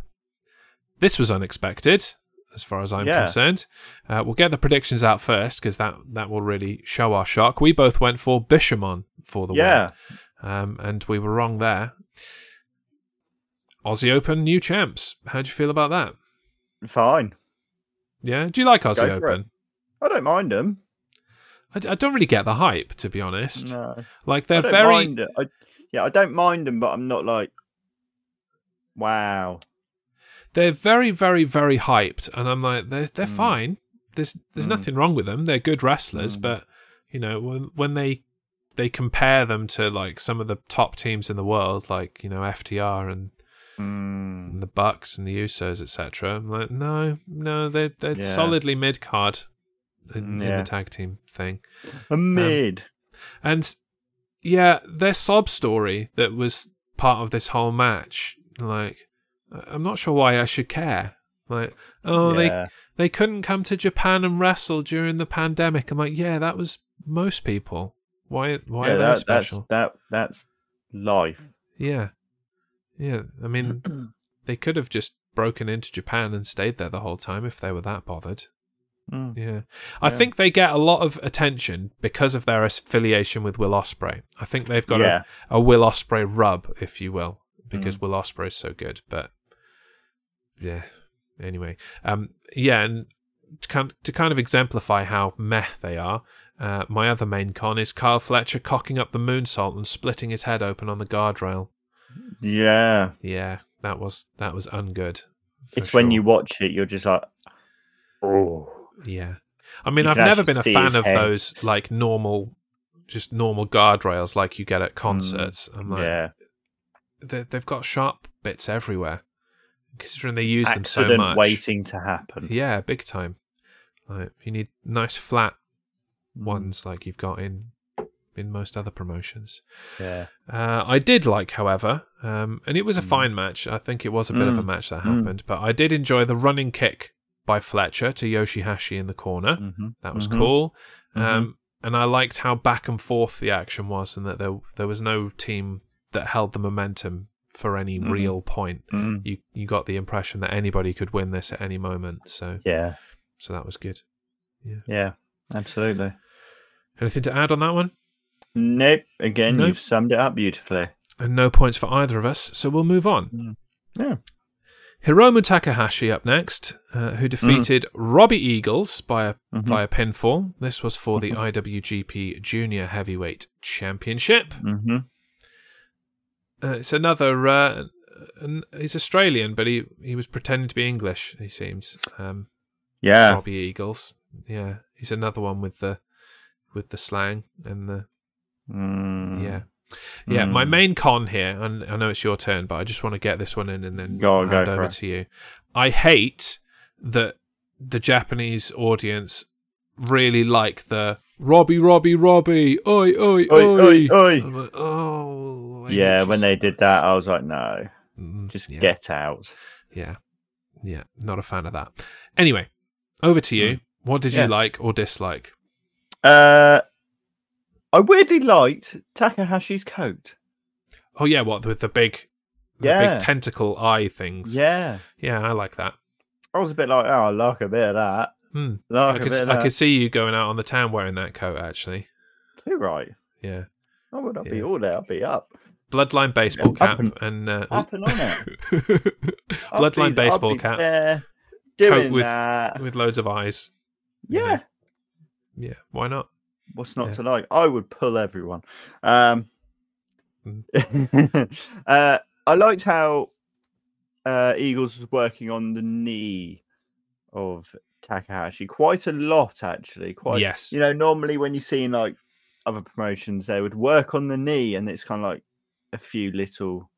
This was unexpected, as far as I'm Yeah. concerned. Uh, we'll get the predictions out first because that, that will really show our shock. We both went for Bishamon for the Yeah. win, um, and we were wrong there. Aussie Open new champs. How do you feel about that? Fine. Yeah, do you like Aussie for it. I don't mind them. I, I don't really get the hype, to be honest. No. Like they're very mind it. I, yeah, I don't mind them, but I'm not like, wow. they're very very very hyped and i'm like they're they're Mm. fine there's there's Mm. nothing wrong with them they're good wrestlers Mm. but you know when when they they compare them to like some of the top teams in the world like you know FTR and, Mm. the Bucks and the Usos etc I'm like no no they're they're Yeah. solidly mid card in, Mm, in the tag team thing A mid. and yeah, their sob story that was part of this whole match, like, I'm not sure why I should care. Like, oh, yeah. they they couldn't come to Japan and wrestle during the pandemic. I'm like, yeah, that was most people. Why? Why yeah, are they that, special? That's, that, that's life. Yeah, yeah. I mean, they could have just broken into Japan and stayed there the whole time if they were that bothered. Mm. Yeah. I Yeah. think they get a lot of attention because of their affiliation with Will Ospreay. I think they've got yeah. a, a Will Ospreay rub, if you will, Mm. because Will Ospreay is so good. But yeah, anyway, um, yeah, and to kind to kind of exemplify how meh they are, uh, my other main con is Carl Fletcher cocking up the moonsault and splitting his head open on the guardrail. yeah. Yeah, that was that was ungood. It's when you watch it, you're just like, oh. Yeah. I mean, You I've never been a fan of head. those like normal, just normal guardrails like you get at concerts. I'm like, Mm. yeah. they, they've got sharp bits everywhere. Considering they use them so Accident much. waiting to happen. Yeah, big time. Like you need nice flat Mm. ones like you've got in in most other promotions. Yeah. Uh, I did like, however, um, and it was a Mm. fine match. I think it was a bit of a Mm. match that Mm. happened, but I did enjoy the running kick by Fletcher to Yoshihashi in the corner. Mm-hmm. That was Mhm. cool. Mhm. Um, and I liked how back and forth the action was, and that there there was no team that held the momentum for any Mhm. real point. Mm. You you got the impression that anybody could win this at any moment. So Yeah. so that was good. Yeah. Absolutely. Anything to add on that one? Nope. Again, Nope. you've summed it up beautifully. And no points for either of us. So we'll move on. Mm. Yeah. Hiromu Takahashi up next, uh, who defeated Robbie Eagles by a, Mhm. via pinfall. This was for the Mhm. IWGP Junior Heavyweight Championship. Mm-hmm. Uh, it's another. Uh, an, he's Australian, but he he was pretending to be English. He seems. Um, Yeah. Robbie Eagles. Yeah, he's another one with the with the slang and the Mm. yeah. Yeah, my Mm. main con here, and I know it's your turn, but I just want to get this one in and then Go hand go over to you. I hate that the Japanese audience really like the Robbie, Robbie, Robbie, oi, oi, oi. Oi, oi. Like, oh, Yeah, when they did that, I was like, no, Mm, just yeah, get out. Yeah, yeah, not a fan of that. Anyway, over to Mm. you. What did Yeah. you like or dislike? Uh, I weirdly liked Takahashi's coat. Oh yeah, what with the big, the Yeah. big tentacle eye things? Yeah, yeah, I like that. I was a bit like, oh, I like a bit of that. Hmm. Like I could I that. could see you going out on the town wearing that coat. Actually, Too right. yeah. I would not be all there. I'd be up. Bloodline baseball up cap and- and, uh, Up and on it. Bloodline be- baseball cap there doing with- that. with loads of eyes. Yeah. Yeah, why not? What's not Yeah. to like? I would pull everyone. Um, Mm. uh, I liked how uh, Eagles was working on the knee of Takahashi quite a lot, actually. Quite, yes. you know, normally when you see in like other promotions, they would work on the knee, and it's kind of like a few little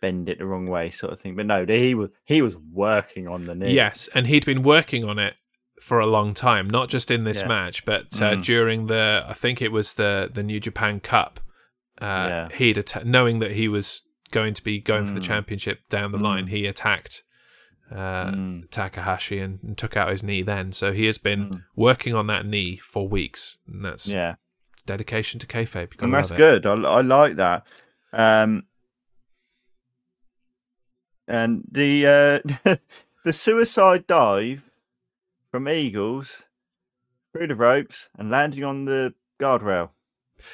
bend it the wrong way sort of thing. But no, he was he was working on the knee. Yes, and he'd been working on it for a long time, not just in this Yeah. match, but uh, Mm. during the I think it was the the New Japan Cup. Uh, Yeah. He'd atta- knowing that he was going to be going for the Mm. championship down the line, he attacked uh, Mm. Takahashi and, and took out his knee. Then, so he has been Mm. working on that knee for weeks, and that's yeah. dedication to kayfabe. And that's good. I, I like that. Um, and the uh, the suicide dive from Eagles through the ropes and landing on the guardrail.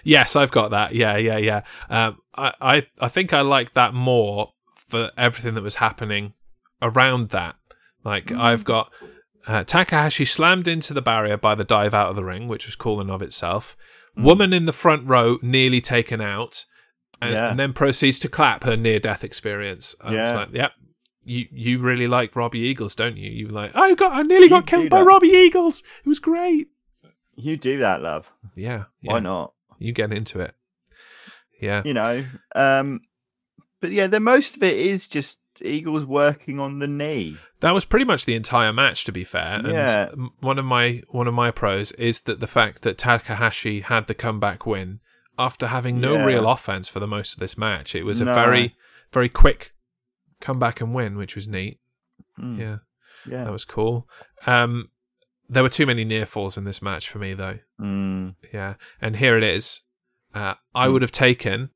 Yes, I've got that. Yeah, yeah, yeah. Um, I, I, I think I like that more for everything that was happening around that. Like Mm. I've got uh, Takahashi slammed into the barrier by the dive out of the ring, which was cool in of itself. Mm. Woman in the front row nearly taken out, and, Yeah. and then proceeds to clap her near death experience. I Yeah. like, yep. You you really like Robbie Eagles, don't you? You like I got I nearly got killed by that. Robbie Eagles. It was great. You do that, love. Yeah, yeah. Why not? You get into it. Yeah. You know. Um, but yeah, the most of it is just Eagles working on the knee. That was pretty much the entire match, to be fair. Yeah. m- one of my one of my pros is that the fact that Takahashi had the comeback win after having no Yeah. real offense for the most of this match. It was a very very quick comeback and win, which was neat. Mm, Yeah, yeah. that was cool. Um, there were too many near falls in this match for me, though. Mm, Yeah, and here it is. Uh, I Hmm. would have taken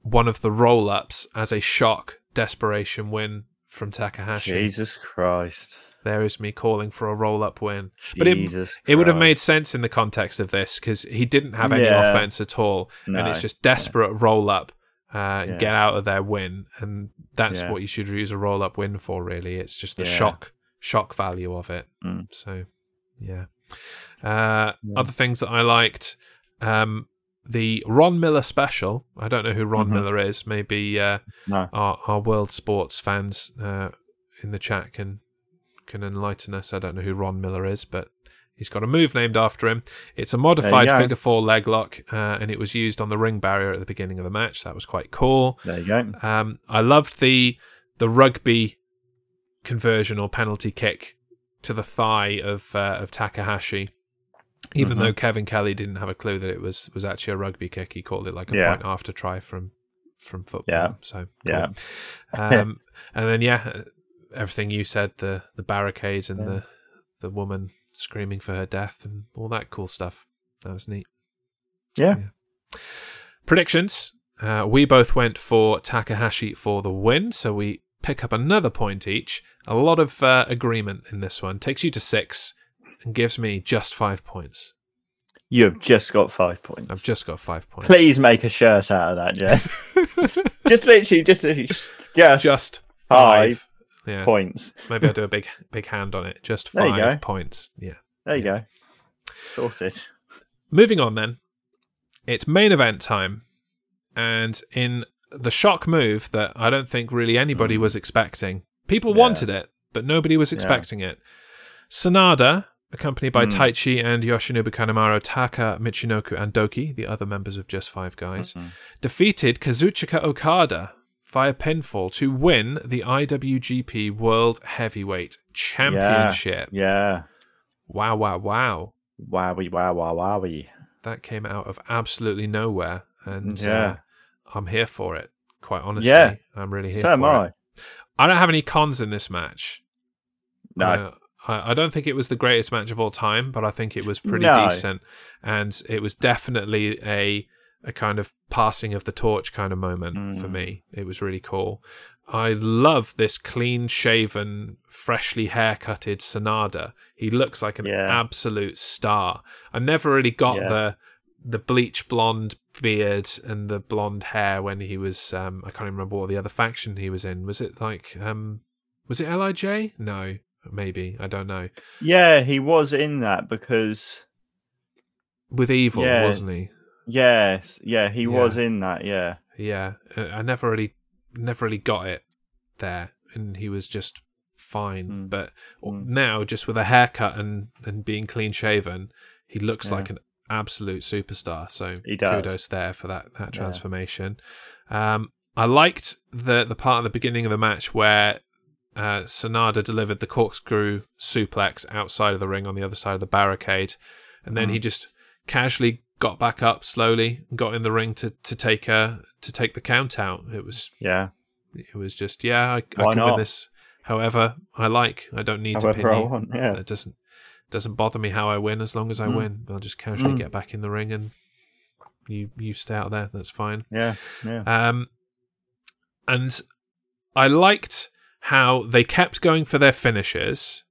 one of the roll ups as a shock desperation win from Takahashi. Jesus Christ. There is me calling for a roll up win. But it- It would have made sense in the context of this because he didn't have any Yeah. offense at all, and it's just desperate roll up, uh, Yeah. get out of their win, and that's Yeah. what you should use a roll up win for. Really, it's just the Yeah. shock shock value of it. Mm. So, yeah. Uh. Other things that I liked, um, the Ron Miller special. I don't know who Ron Mhm. Miller is. Maybe uh, No. our our world sports fans uh, in the chat can can enlighten us. I don't know who Ron Miller is, but he's got a move named after him. It's a modified figure four leg lock, uh, and it was used on the ring barrier at the beginning of the match. That was quite cool. There you go. Um, I loved the the rugby conversion or penalty kick to the thigh of uh, of Takahashi. Even Mhm. though Kevin Kelly didn't have a clue that it was was actually a rugby kick, he called it like a Yeah. point after try from from football. Yeah. So Yeah. um, and then yeah, everything you said the the barricades and Yeah. the the woman screaming for her death and all that cool stuff. That was neat. Yeah. Predictions. Uh, we both went for Takahashi for the win, so we pick up another point each. A lot of uh, agreement in this one. Takes you to six and gives me just five points. You have just got five points. I've just got five points. Please make a shirt out of that, Jess. just literally, just literally, just, just five. Five Yeah. points. Maybe I'll do a big big hand on it. Just five points. Yeah. There you go. Sorted. Moving on then. It's main event time. And in the shock move that I don't think really anybody Mm. was expecting, people Yeah. wanted it, but nobody was Yeah. expecting it. Sanada, accompanied by Mm. Taichi and Yoshinobu Kanemaru, Taka, Michinoku, and DOUKI, the other members of Just Five Guys, Mhm. defeated Kazuchika Okada via pinfall to win the IWGP World Heavyweight Championship. Yeah. Wow, wow, wow. Wowie, wow, wow, wowie. That came out of absolutely nowhere. And Yeah. uh, I'm here for it, quite honestly. Yeah. I'm really here So for am I. it. I don't have any cons in this match. No. Uh, I, I don't think it was the greatest match of all time, but I think it was pretty No. decent, and it was definitely a a kind of passing of the torch kind of moment for Mm. me. It was really cool. I love this clean shaven, freshly haircutted Sanada. He looks like an Yeah. absolute star. I never really got Yeah. the the bleach blonde beard and the blonde hair when he was um I can't even remember what the other faction he was in. Was it like um was it Lij? No, maybe. I don't know. Yeah, he was in that because With evil, Yeah. wasn't he? Yes, yeah, he Yeah. was in that. Yeah, Yeah. I I never really never really got it there and he was just fine. Mm. But Mm. now just with a haircut and and being clean shaven, he looks Yeah. like an absolute superstar. So He does. kudos there for that that Yeah. transformation. Um, I liked the the part at the beginning of the match where uh, Sanada delivered the corkscrew suplex outside of the ring on the other side of the barricade, and then Mhm. he just casually got back up slowly, and got in the ring to to take a to take the count out. It was yeah. it was just yeah, I, I can win this however I like. I don't need to pin you. want. Yeah, It doesn't doesn't bother me how I win as long as I Mm. win. I'll just casually Mm. get back in the ring and you you stay out there. That's fine. yeah, yeah. Um, and I liked how they kept going for their finishes,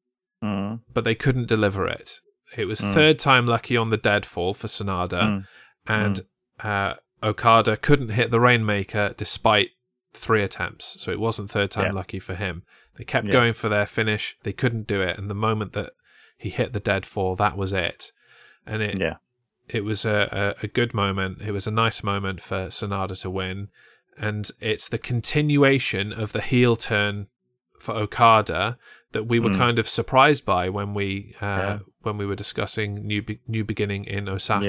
Mm, but they couldn't deliver it. It was Mm. third time lucky on the deadfall for Sanada, mm, and uh, Okada couldn't hit the Rainmaker despite three attempts. So it wasn't third time Yeah. lucky for him. They kept Yeah. going for their finish. They couldn't do it, and the moment that he hit the deadfall, that was it. And it yeah, it was a, a, a good moment. It was a nice moment for Sanada to win. And it's the continuation of the heel turn for Okada that we were Mm. kind of surprised by when we uh, Yeah. When we were discussing new Be- new beginning in Osaka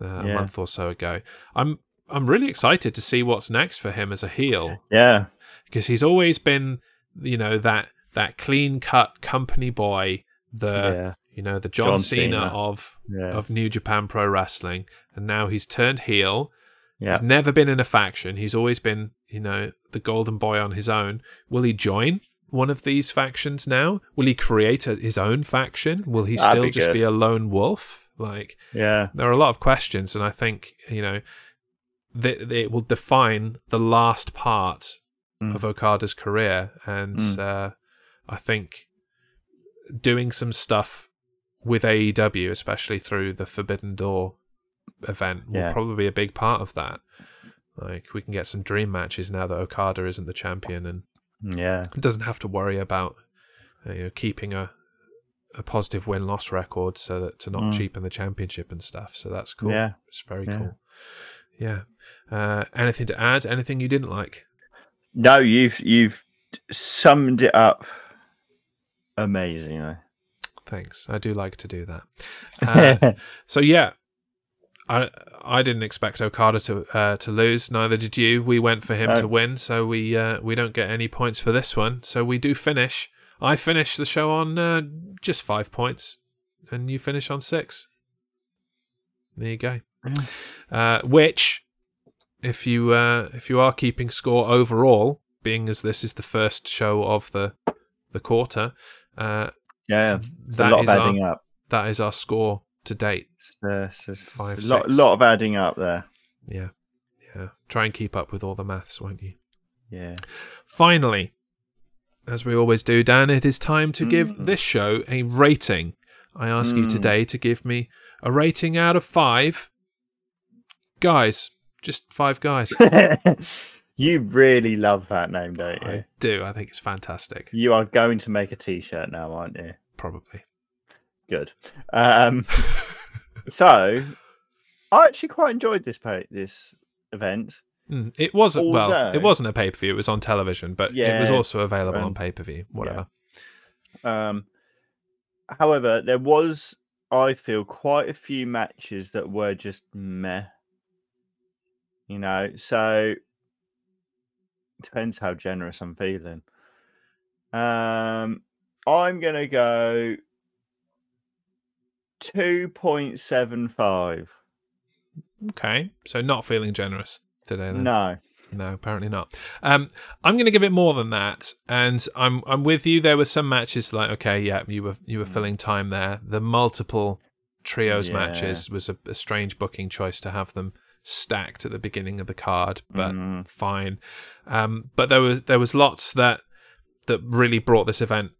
yeah. uh, a month or so ago. I'm I'm really excited to see what's next for him as a heel Yeah, because he's always been you know that that clean cut company boy, the yeah, you know the John, John Cena, Cena. of yeah, of New Japan Pro Wrestling, and now he's turned heel. yeah. He's never been in a faction. He's always been, you know, the golden boy on his own. Will he join one of these factions now? Will he create a, his own faction? Will he That'd still be just good. be a lone wolf? Like yeah. there are a lot of questions, and I think you know that it will define the last part Mm. of Okada's career, and Mm. uh, I think doing some stuff with AEW, especially through the Forbidden Door event, will Yeah. probably be a big part of that. Like we can get some dream matches now that Okada isn't the champion and Yeah, doesn't have to worry about uh, you know keeping a a positive win loss record so that to not Mm. cheapen the championship and stuff. So that's cool. Yeah. It's very Yeah. cool. Yeah. Uh, anything to add? Anything you didn't like? No, you've you've summed it up amazingly. Thanks. I do like to do that. Uh, so yeah, I I didn't expect Okada to uh, to lose. Neither did you. We went for him No. to win, so we uh, we don't get any points for this one. So we do finish. I finish the show on uh, just five points, and you finish on six. There you go. Uh, which, if you uh, if you are keeping score overall, being as this is the first show of the the quarter, uh, yeah, lot is our that is our score to date. Uh, it's Five, a lot, six. lot of adding up there. Yeah, yeah. Try and keep up with all the maths, won't you? Yeah. Finally, as we always do, Dan, it is time to give Mm. this show a rating. I ask you Mm. today to give me a rating out of five. Guys, just five guys. you really love that name, don't you? I do. I think it's fantastic. You are going to make a T-shirt now, aren't you? Probably. Good. Um, so, I actually quite enjoyed this pa- this event. Mm, It wasn't well. It wasn't a pay per view. It was on television, but it was also available on um, pay per view. Whatever. Um, however, there was, I feel, quite a few matches that were just meh. You know, so depends how generous I'm feeling. Um, I'm gonna go two point seven five. Okay, so not feeling generous today. Then. No, No, apparently not. Um, I'm going to give it more than that, and I'm I'm with you. There were some matches like okay, yeah, you were you were filling time there. The multiple trios Yeah. matches was a, a strange booking choice to have them stacked at the beginning of the card, but Mm. fine. Um, but there was there was lots that that really brought this event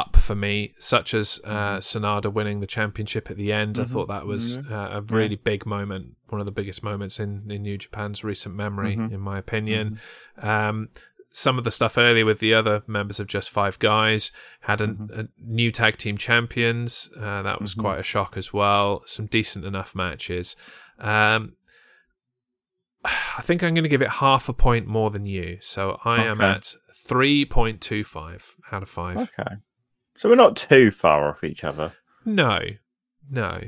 up for me, such as uh, Sanada winning the championship at the end. I Mhm. thought that was Mhm. uh, a really big moment, one of the biggest moments in, in New Japan's recent memory, Mhm. in my opinion. Um, some of the stuff earlier with the other members of Just Five Guys had a, Mhm. a new tag team champions. Uh, that was quite a shock as well. Some decent enough matches. Um, I think I'm going to give it half a point more than you. So I am at 3.25 out of 5. Okay. So we're not too far off each other. No. No.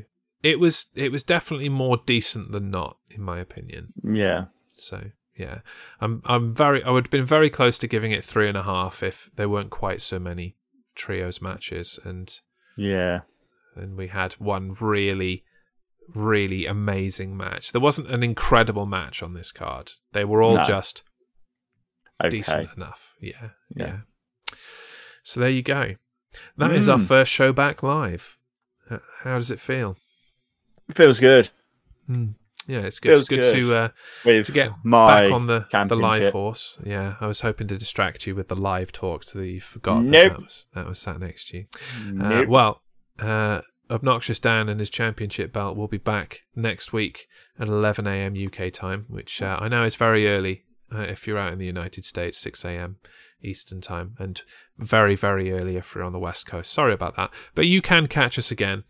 It was it was definitely more decent than not in my opinion. Yeah. So yeah, I'm I'm very I would have been very close to giving it three and a half if there weren't quite so many trios matches and Yeah. and we had one really really amazing match. There wasn't an incredible match on this card. They were all No. just Okay. decent enough. Yeah, yeah. Yeah. So there you go. That is our Mm. first show back live. Uh, How does it feel? Feels good. Hmm. Yeah, it's good. It's Feels good, good. to uh, to get my back on the, the live horse. Yeah, I was hoping to distract you with the live talk so that you forgot that Nope. that was, that was sat next to you. Uh, well, uh, Obnoxious Dan and his championship belt will be back next week at 11 a.m. UK time, which uh, I know is very early uh, if you're out in the United States, 6 a.m. Eastern time, and very, very early if you're on the West Coast. Sorry about that. But you can catch us again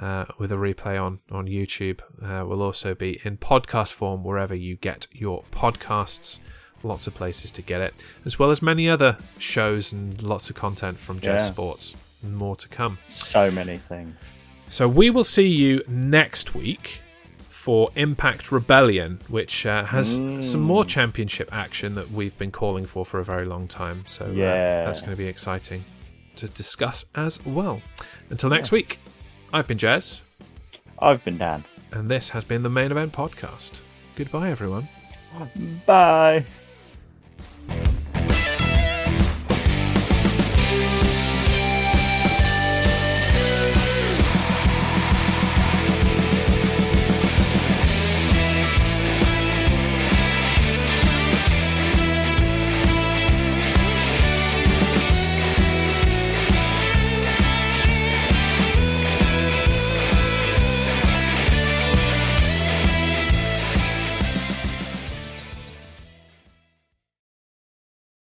uh, with a replay on, on YouTube. Uh, we'll also be in podcast form wherever you get your podcasts. Lots of places to get it, as well as many other shows and lots of content from Just Yeah. Sports. More to come. so many things. So we will see you next week for Impact Rebellion, which uh, has Mm. some more championship action that we've been calling for for a very long time. So uh, Yeah. that's going to be exciting to discuss as well. Until next week, I've been Jez, I've been Dan. and this has been the Main Event Podcast. Goodbye, everyone. Bye.